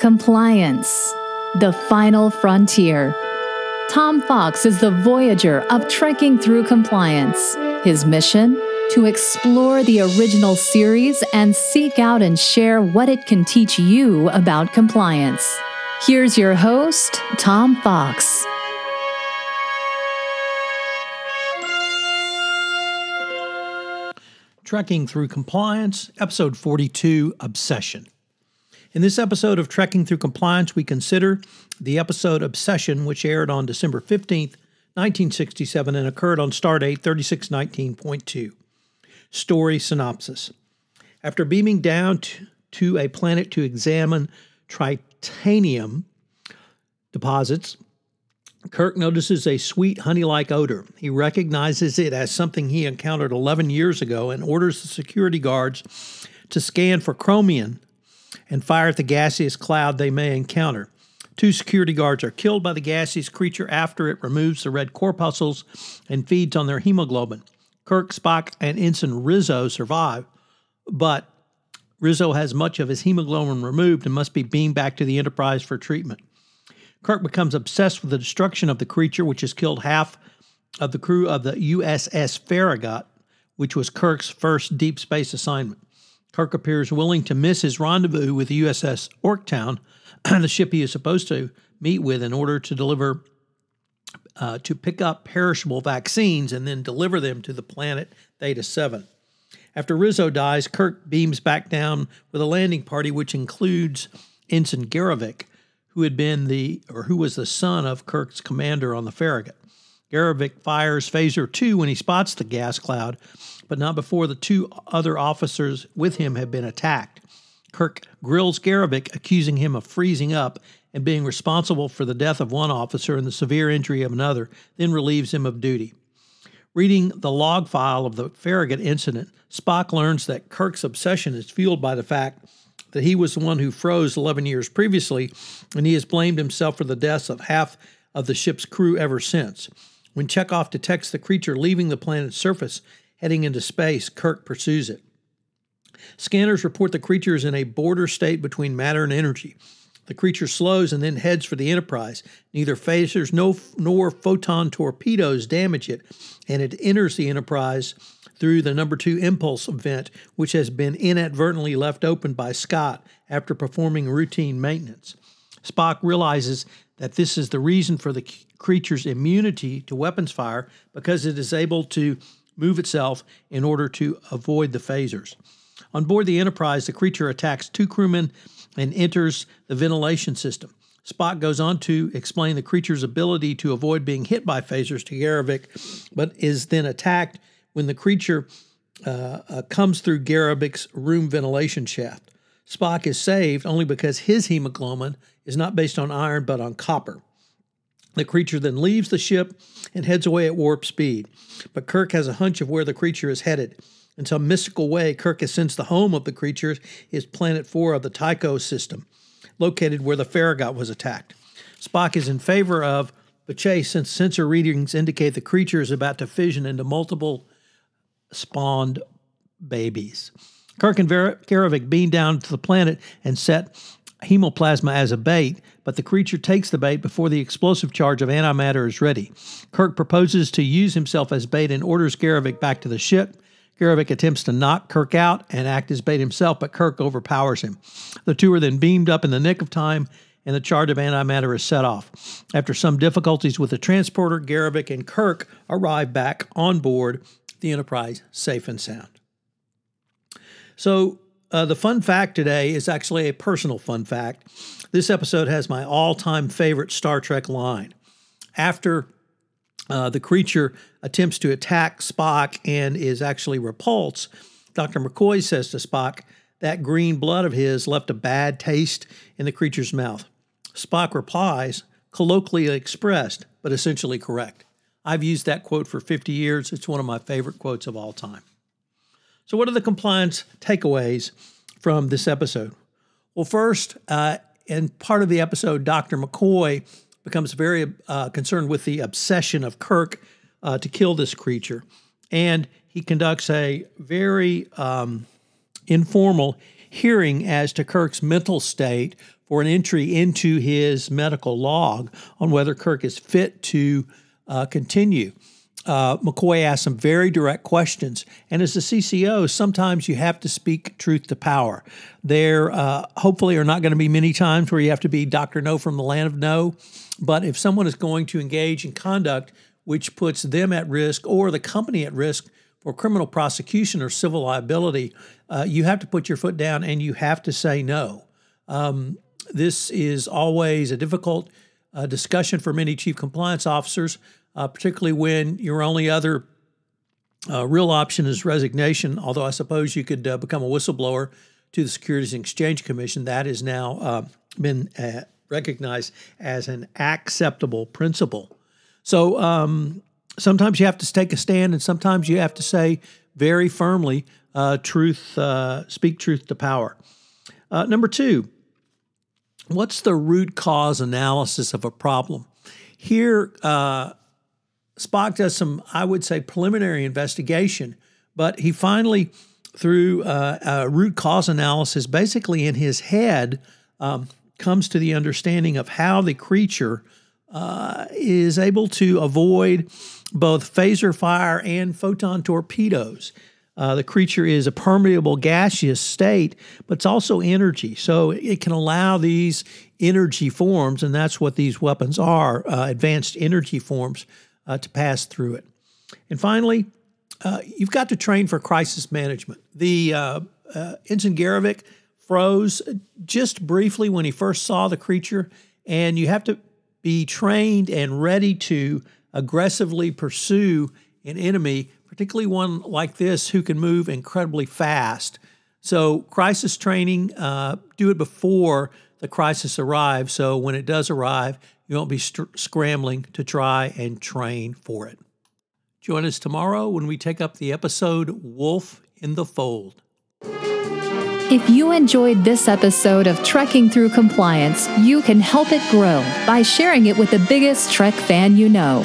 Compliance, the final frontier. Tom Fox is the voyager of trekking through compliance. His mission? To explore the original series and seek out and share what it can teach you about compliance. Here's your host, Tom Fox. Trekking Through Compliance, Episode 42 Obsession. In this episode of Trekking Through Compliance, we consider the episode Obsession, which aired on December 15th, 1967, and occurred on Stardate 3619.2. Story synopsis After beaming down to, to a planet to examine tritanium deposits, Kirk notices a sweet honey like odor. He recognizes it as something he encountered 11 years ago and orders the security guards to scan for chromium and fire at the gaseous cloud they may encounter. Two security guards are killed by the gaseous creature after it removes the red corpuscles and feeds on their hemoglobin. Kirk, Spock, and Ensign Rizzo survive, but Rizzo has much of his hemoglobin removed and must be beamed back to the Enterprise for treatment. Kirk becomes obsessed with the destruction of the creature, which has killed half of the crew of the USS Farragut, which was Kirk's first deep space assignment. Kirk appears willing to miss his rendezvous with the USS Yorktown, the ship he is supposed to meet with in order to deliver uh, to pick up perishable vaccines and then deliver them to the planet Theta 7. After Rizzo dies, Kirk beams back down with a landing party which includes Ensign Garrovick, who had been the or who was the son of Kirk's commander on the Farragut. Garrovick fires phaser 2 when he spots the gas cloud, but not before the two other officers with him have been attacked. Kirk grills Garrovick, accusing him of freezing up and being responsible for the death of one officer and the severe injury of another, then relieves him of duty. Reading the log file of the Farragut incident, Spock learns that Kirk's obsession is fueled by the fact that he was the one who froze 11 years previously, and he has blamed himself for the deaths of half of the ship's crew ever since. When Chekov detects the creature leaving the planet's surface, heading into space, Kirk pursues it. Scanners report the creature is in a border state between matter and energy. The creature slows and then heads for the Enterprise. Neither phasers no, nor photon torpedoes damage it, and it enters the Enterprise through the number two impulse vent, which has been inadvertently left open by Scott after performing routine maintenance. Spock realizes that this is the reason for the creature's immunity to weapons fire because it is able to move itself in order to avoid the phasers. On board the Enterprise, the creature attacks two crewmen and enters the ventilation system. Spock goes on to explain the creature's ability to avoid being hit by phasers to Garrovick, but is then attacked when the creature uh, uh, comes through Garrovick's room ventilation shaft. Spock is saved only because his hemoglobin is not based on iron but on copper. The creature then leaves the ship and heads away at warp speed. But Kirk has a hunch of where the creature is headed. In some mystical way, Kirk has sensed the home of the creature is Planet 4 of the Tycho system, located where the Farragut was attacked. Spock is in favor of the chase since sensor readings indicate the creature is about to fission into multiple spawned babies. Kirk and Garrovick beam down to the planet and set hemoplasma as a bait, but the creature takes the bait before the explosive charge of antimatter is ready. Kirk proposes to use himself as bait and orders Garrovick back to the ship. Garrovick attempts to knock Kirk out and act as bait himself, but Kirk overpowers him. The two are then beamed up in the nick of time, and the charge of antimatter is set off. After some difficulties with the transporter, Garrovick and Kirk arrive back on board the Enterprise safe and sound. So, uh, the fun fact today is actually a personal fun fact. This episode has my all time favorite Star Trek line. After uh, the creature attempts to attack Spock and is actually repulsed, Dr. McCoy says to Spock, That green blood of his left a bad taste in the creature's mouth. Spock replies, colloquially expressed, but essentially correct. I've used that quote for 50 years. It's one of my favorite quotes of all time. So, what are the compliance takeaways from this episode? Well, first, uh, in part of the episode, Dr. McCoy becomes very uh, concerned with the obsession of Kirk uh, to kill this creature. And he conducts a very um, informal hearing as to Kirk's mental state for an entry into his medical log on whether Kirk is fit to uh, continue. Uh, McCoy asked some very direct questions. And as a CCO, sometimes you have to speak truth to power. There uh, hopefully are not going to be many times where you have to be Dr. No from the land of no. But if someone is going to engage in conduct which puts them at risk or the company at risk for criminal prosecution or civil liability, uh, you have to put your foot down and you have to say no. Um, this is always a difficult uh, discussion for many chief compliance officers, uh, particularly when your only other uh, real option is resignation. Although I suppose you could uh, become a whistleblower to the Securities and Exchange Commission. That has now uh, been uh, recognized as an acceptable principle. So um, sometimes you have to take a stand, and sometimes you have to say very firmly, "Truth, speak truth to power." number two, what's the root cause analysis of a problem? Here, uh, Spock does some, I would say, preliminary investigation, but he finally, through uh, a root cause analysis, basically in his head, um, comes to the understanding of how the creature uh, is able to avoid both phaser fire and photon torpedoes. Uh, the creature is a permeable gaseous state, but it's also energy. So it can allow these energy forms, and that's what these weapons are uh, advanced energy forms, uh, to pass through it. And finally, uh, you've got to train for crisis management. The uh, uh, Ensign Garrovick froze just briefly when he first saw the creature, and you have to be trained and ready to aggressively pursue an enemy particularly one like this who can move incredibly fast. So, crisis training, uh, do it before the crisis arrives. So, when it does arrive, you won't be st- scrambling to try and train for it. Join us tomorrow when we take up the episode Wolf in the Fold. If you enjoyed this episode of Trekking Through Compliance, you can help it grow by sharing it with the biggest Trek fan you know.